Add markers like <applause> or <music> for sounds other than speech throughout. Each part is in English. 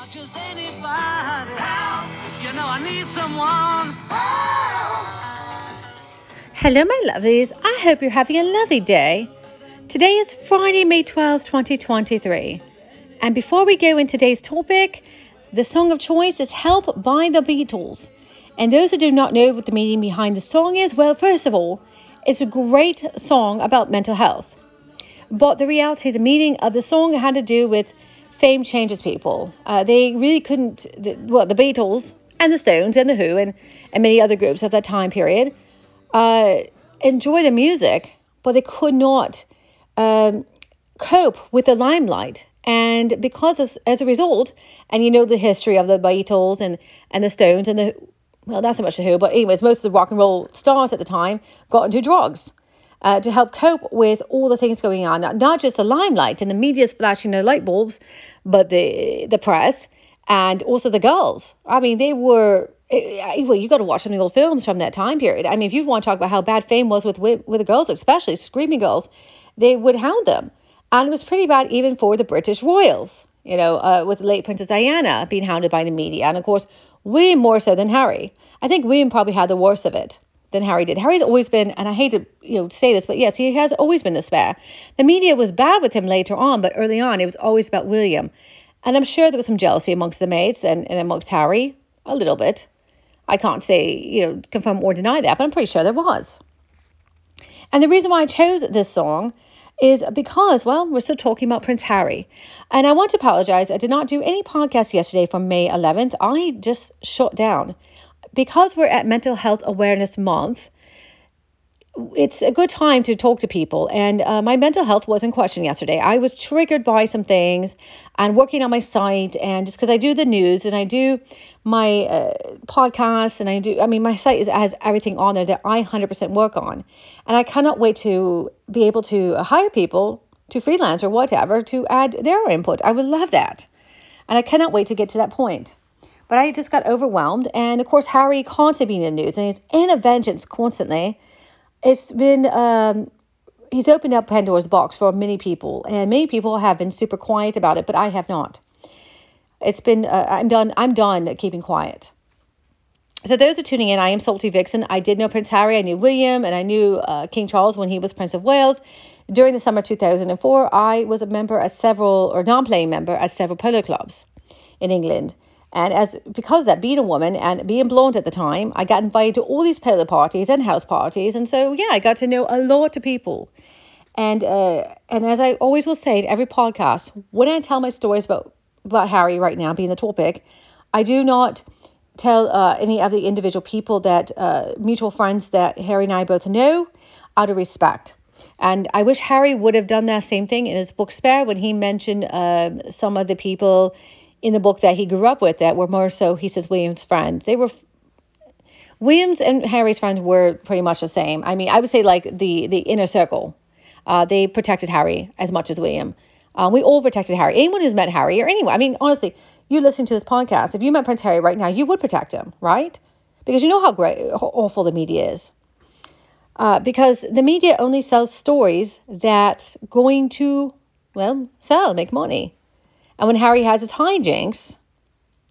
Not just anybody. Help. You know I need someone. Hello, my lovelies. I hope you're having a lovely day. Today is Friday, May 12th, 2023. And before we go into today's topic, the song of choice is Help by the Beatles. And those who do not know what the meaning behind the song is, well, first of all, it's a great song about mental health. But the reality, the meaning of the song had to do with fame changes people. Uh, they really couldn't, the, well, the Beatles and the Stones and the Who and, and many other groups of that time period uh, enjoy the music, but they could not um, cope with the limelight. And because as, as, a result, and you know the history of the Beatles and, and the Stones and the, well, not so much the Who, but anyways, most of the rock and roll stars at the time got into drugs. Uh, to help cope with all the things going on, not, just the limelight and the media's flashing their light bulbs, but the the press and also the girls. I mean, they were Eh, well, you got to watch some of the old films from that time period. I mean, if you want to talk about how bad fame was with with the girls, especially screaming girls, they would hound them, and it was pretty bad even for the British royals. You know, uh, with the late Princess Diana being hounded by the media, and of course, way more so than Harry. I think William probably had the worst of it than Harry did. Harry's always been, and I hate to you know say this, but yes, he has always been the spare. The media was bad with him later on, but early on, it was always about William. And I'm sure there was some jealousy amongst the mates and, and amongst Harry, a little bit. I can't say, you know, confirm or deny that, but I'm pretty sure there was. And the reason why I chose this song is because, well, we're still talking about Prince Harry. And I want to apologize. I did not do any podcast yesterday from May 11th. I just shut down. Because we're at Mental Health Awareness Month, it's a good time to talk to people. And uh, my mental health was in question yesterday. I was triggered by some things and working on my site, and just because I do the news and I do my uh, podcasts and I do, I mean, my site is, has everything on there that I 100% work on. And I cannot wait to be able to hire people to freelance or whatever to add their input. I would love that. And I cannot wait to get to that point. But I just got overwhelmed. And of course, Harry constantly being in the news and he's in a vengeance constantly it's been um, he's opened up Pandora's box for many people, and many people have been super quiet about it, but I have not. It's been uh, I'm done. I'm done keeping quiet. So those are tuning in. I am Salty Vixen. I did know Prince Harry. I knew William, and I knew uh, King Charles when he was Prince of Wales. During the summer 2004, I was a member at several, or non-playing member at several polo clubs in England. And as because that being a woman and being blonde at the time, I got invited to all these polo parties and house parties, and so yeah, I got to know a lot of people. And uh, and as I always will say in every podcast, when I tell my stories about about Harry right now being the topic, I do not tell uh, any of the individual people that uh, mutual friends that Harry and I both know out of respect. And I wish Harry would have done that same thing in his book Spare when he mentioned uh, some of the people in the book that he grew up with that were more so, he says, William's friends. They were Williams and Harry's friends were pretty much the same. I mean, I would say like the the inner circle. Uh, they protected Harry as much as William. Uh, we all protected Harry. Anyone who's met Harry or anyone, I mean, honestly, you listen to this podcast. If you met Prince Harry right now, you would protect him, right? Because you know how great, how awful the media is. Uh, because the media only sells stories that's going to, well, sell, make money. And when Harry has his hijinks,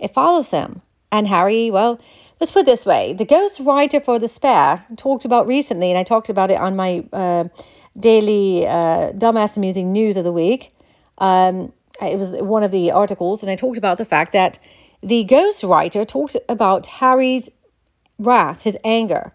it follows him. And Harry, well, let's put it this way the ghost writer for the spare talked about recently, and I talked about it on my uh, daily uh, dumbass amusing news of the week. Um, it was one of the articles, and I talked about the fact that the ghost writer talked about Harry's wrath, his anger.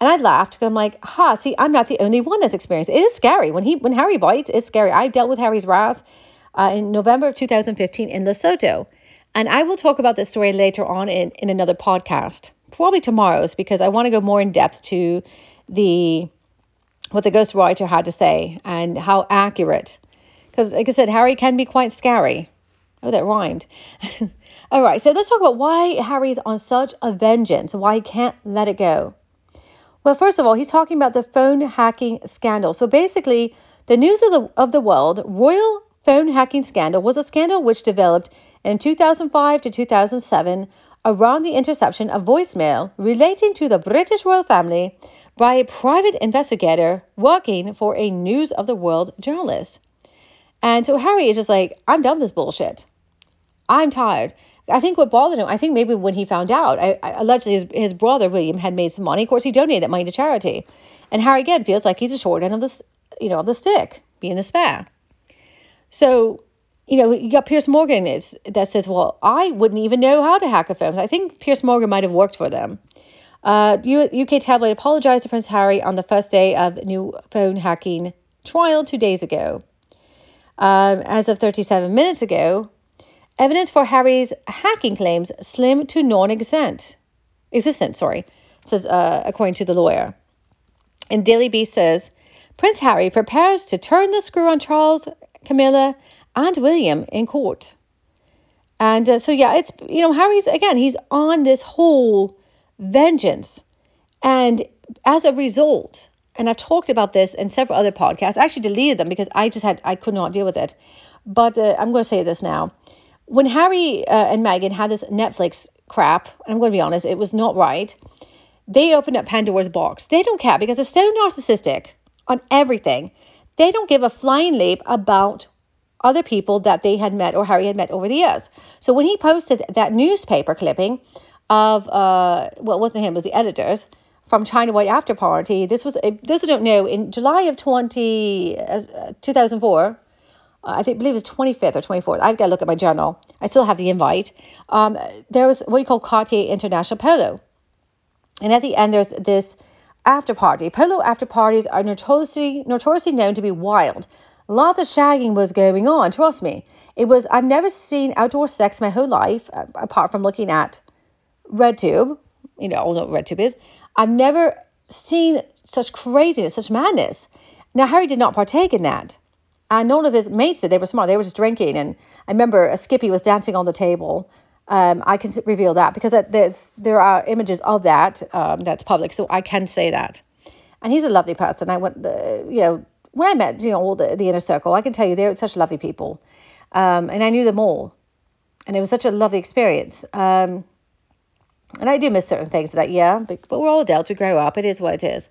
And I laughed because I'm like, ha, see, I'm not the only one that's experienced. It is scary. When he when Harry bites, it's scary. I've dealt with Harry's wrath uh, in November of 2015 in Lesotho. And I will talk about this story later on in, in another podcast, probably tomorrow's, because I want to go more in depth to the what the ghost writer had to say and how accurate. Because, like I said, Harry can be quite scary. Oh, that rhymed. <laughs> All right, so let's talk about why Harry's on such a vengeance, why he can't let it go. Well, first of all, he's talking about the phone hacking scandal. So basically, the news of the of the world, royal phone hacking scandal was a scandal which developed in 2005 to 2007 around the interception of voicemail relating to the British royal family by a private investigator working for a News of the World journalist. And so Harry is just like, I'm done with this bullshit. I'm tired. I think what bothered him, I think maybe when he found out, I, I, allegedly his, his brother William had made some money. Of course, he donated that money to charity, and Harry again feels like he's a short end of the, you know, of the stick, being the spare. So, you know, you got Piers Morgan is, that says, well, I wouldn't even know how to hack a phone. I think Piers Morgan might have worked for them. Uh, UK tabloid apologized to Prince Harry on the first day of new phone hacking trial two days ago. Um, as of 37 minutes ago, evidence for Harry's hacking claims slim to non-existent. Existent, sorry, says uh, according to the lawyer. And Daily Beast says Prince Harry prepares to turn the screw on Charles, Camilla, and William in court. And uh, so yeah, it's you know Harry's again he's on this whole vengeance. And as a result, and I've talked about this in several other podcasts, I actually deleted them because I just had, I could not deal with it. But uh, I'm going to say this now. When Harry uh, and Meghan had this Netflix crap, and I'm going to be honest, it was not right. They opened up Pandora's box. They don't care because they're so narcissistic on everything. They don't give a flying leap about other people that they had met or Harry had met over the years. So when he posted that newspaper clipping of uh well it wasn't him it was the editors from China White After Party. This was those who don't know in July of 20 uh, 2004. Uh, I think believe it's 25th or 24th. I've got to look at my journal. I still have the invite. Um, there was what you call Cartier International Polo, and at the end there's this after party. Polo after parties are notoriously notoriously known to be wild. Lots of shagging was going on. Trust me, it was. I've never seen outdoor sex my whole life, apart from looking at RedTube, you know, all what RedTube is. I've never seen such craziness, such madness. Now, Harry did not partake in that. And none of his mates did. They were smart. They were just drinking. And I remember a Skippy was dancing on the table. Um, I can reveal that because there's there are images of that um, that's public, so I can say that. And he's a lovely person. I went, you know, when I met, you know, all the, the inner circle, I can tell you they're such lovely people, um, and I knew them all, and it was such a lovely experience. Um, and I do miss certain things that yeah, but, but we're all adults. We grow up. It is what it is.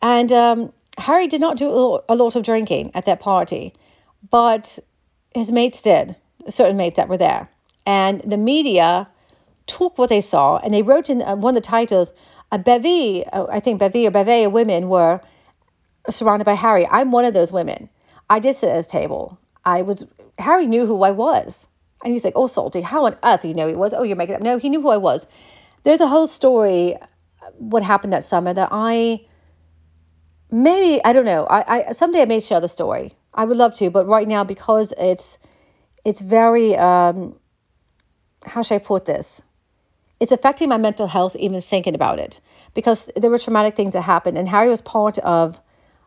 And um, Harry did not do a lot of drinking at that party, but his mates did. Certain mates that were there, and the media took what they saw and they wrote in uh, one of the titles a bevy, uh, I think bevy or bevy of women were surrounded by Harry. I'm one of those women. I did sit at his table. I was Harry knew who I was. And you think, oh, salty, how on earth do you know he was? Oh, you're making up. No, he knew who I was there's a whole story what happened that summer that I maybe I don't know. I, I someday I may share the story. I would love to, but right now because it's it's very um how should I put this? It's affecting my mental health even thinking about it because there were traumatic things that happened and Harry was part of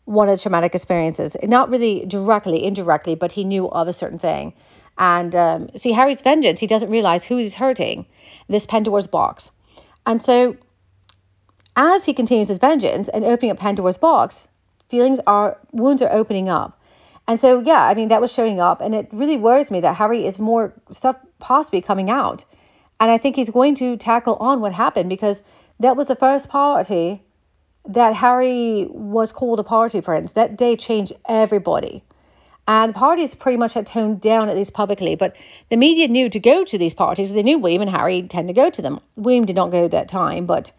one of the traumatic experiences. Not really directly, indirectly, but he knew of a certain thing. And um, see, Harry's vengeance, he doesn't realize who he's hurting. This Pandora's box. And so, as he continues his vengeance and opening up Pandora's box, feelings are, wounds are opening up. And so, yeah, I mean, that was showing up. And it really worries me that Harry is more stuff possibly coming out. And I think he's going to tackle on what happened because that was the first party that Harry was called a party prince. That day changed everybody. And the parties pretty much had toned down, at least publicly. But the media knew to go to these parties. They knew William and Harry tend to go to them. William did not go that time, but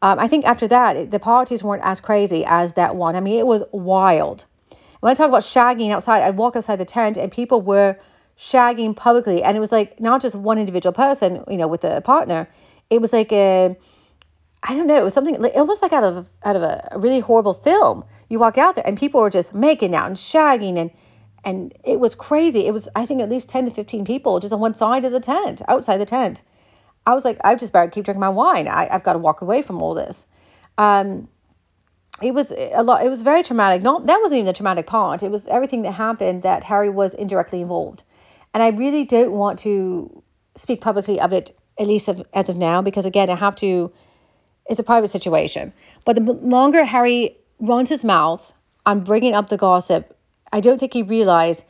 um, I think after that, the parties weren't as crazy as that one. I mean, it was wild. When I talk about shagging outside, I'd walk outside the tent and people were shagging publicly. And it was like not just one individual person, you know, with a partner. It was like a, I don't know, it was something, it was like out of out of a really horrible film. You walk out there and people were just making out and shagging and and it was crazy. It was, I think, at least 10 to 15 people just on one side of the tent, outside the tent. I was like, I've just better keep drinking my wine. I, have got to walk away from all this. Um, it was a lot. It was very traumatic. Not that wasn't even the traumatic part. It was everything that happened that Harry was indirectly involved, and I really don't want to speak publicly of it at least as of now because again, I have to. It's a private situation. But the longer Harry runs his mouth on bringing up the gossip, I don't think he realized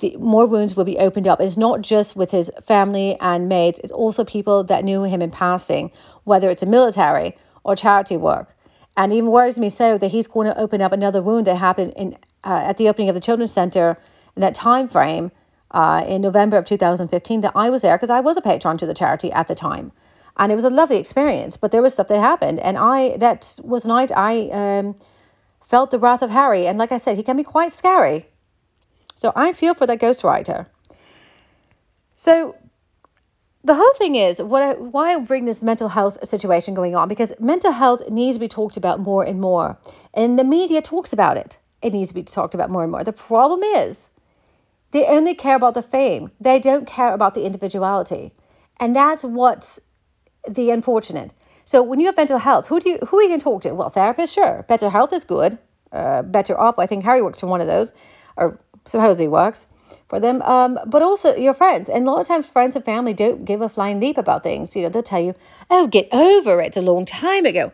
the more wounds will be opened up. It's not just with his family and mates, it's also people that knew him in passing, whether it's a military or charity work. And even worries me so that he's going to open up another wound that happened in uh, at the opening of the children's center in that time frame uh, in November of 2015 that I was there because I was a patron to the charity at the time. And it was a lovely experience, but there was stuff that happened. And I, that was night I um, felt the wrath of Harry. And like I said, he can be quite scary. So I feel for that ghostwriter. So the whole thing is what I, why I bring this mental health situation going on because mental health needs to be talked about more and more, and the media talks about it. It needs to be talked about more and more. The problem is they only care about the fame. They don't care about the individuality, and that's what's the unfortunate. So when you have mental health, who do you who are you going to talk to? Well, therapist, sure. BetterHelp is good. Uh, BetterUp, I think Harry works for one of those, or suppose he works for them. Um, but also your friends. And a lot of times friends and family don't give a flying leap about things. You know, they'll tell you, oh, get over it a long time ago.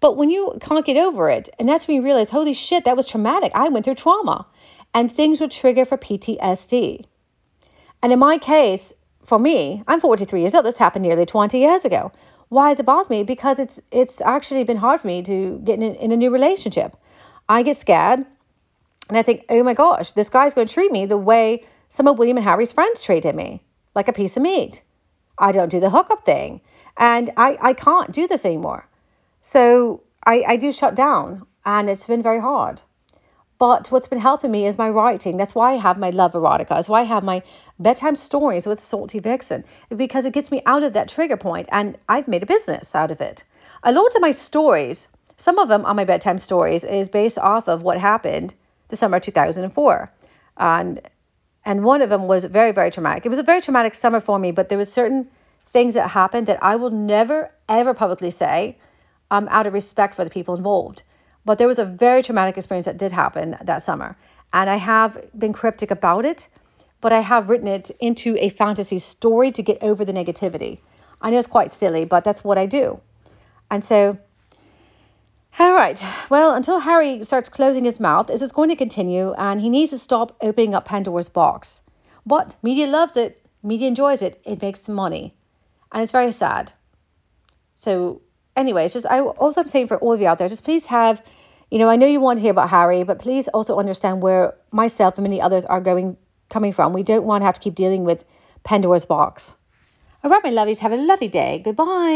But when you can't get over it, and that's when you realize, holy shit, that was traumatic. I went through trauma. And things would trigger for PTSD. And in my case, for me, I'm 43 years old. This happened nearly 20 years ago. Why has it bothered me? Because it's it's actually been hard for me to get in, in a new relationship. I get scared and I think, oh my gosh, this guy's going to treat me the way some of William and Harry's friends treated me, like a piece of meat. I don't do the hookup thing. And I, I can't do this anymore. So I, I do shut down, and it's been very hard. But what's been helping me is my writing. That's why I have my love erotica. That's why I have my bedtime stories with Salty Vixen, because it gets me out of that trigger point, and I've made a business out of it. A lot of my stories, some of them are my bedtime stories, is based off of what happened the summer of 2004. And and one of them was very very traumatic. It was a very traumatic summer for me, but there was certain things that happened that I will never ever publicly say um, out of respect for the people involved. But there was a very traumatic experience that did happen that summer, and I have been cryptic about it, but I have written it into a fantasy story to get over the negativity. I know it's quite silly, but that's what I do. And so all right. Well, until Harry starts closing his mouth, this is going to continue, and he needs to stop opening up Pandora's box. But media loves it, media enjoys it, it makes money, and it's very sad. So, anyway, it's just I also I'm saying for all of you out there, just please have, you know, I know you want to hear about Harry, but please also understand where myself and many others are going coming from. We don't want to have to keep dealing with Pandora's box. All right, my lovies, have a lovely day. Goodbye.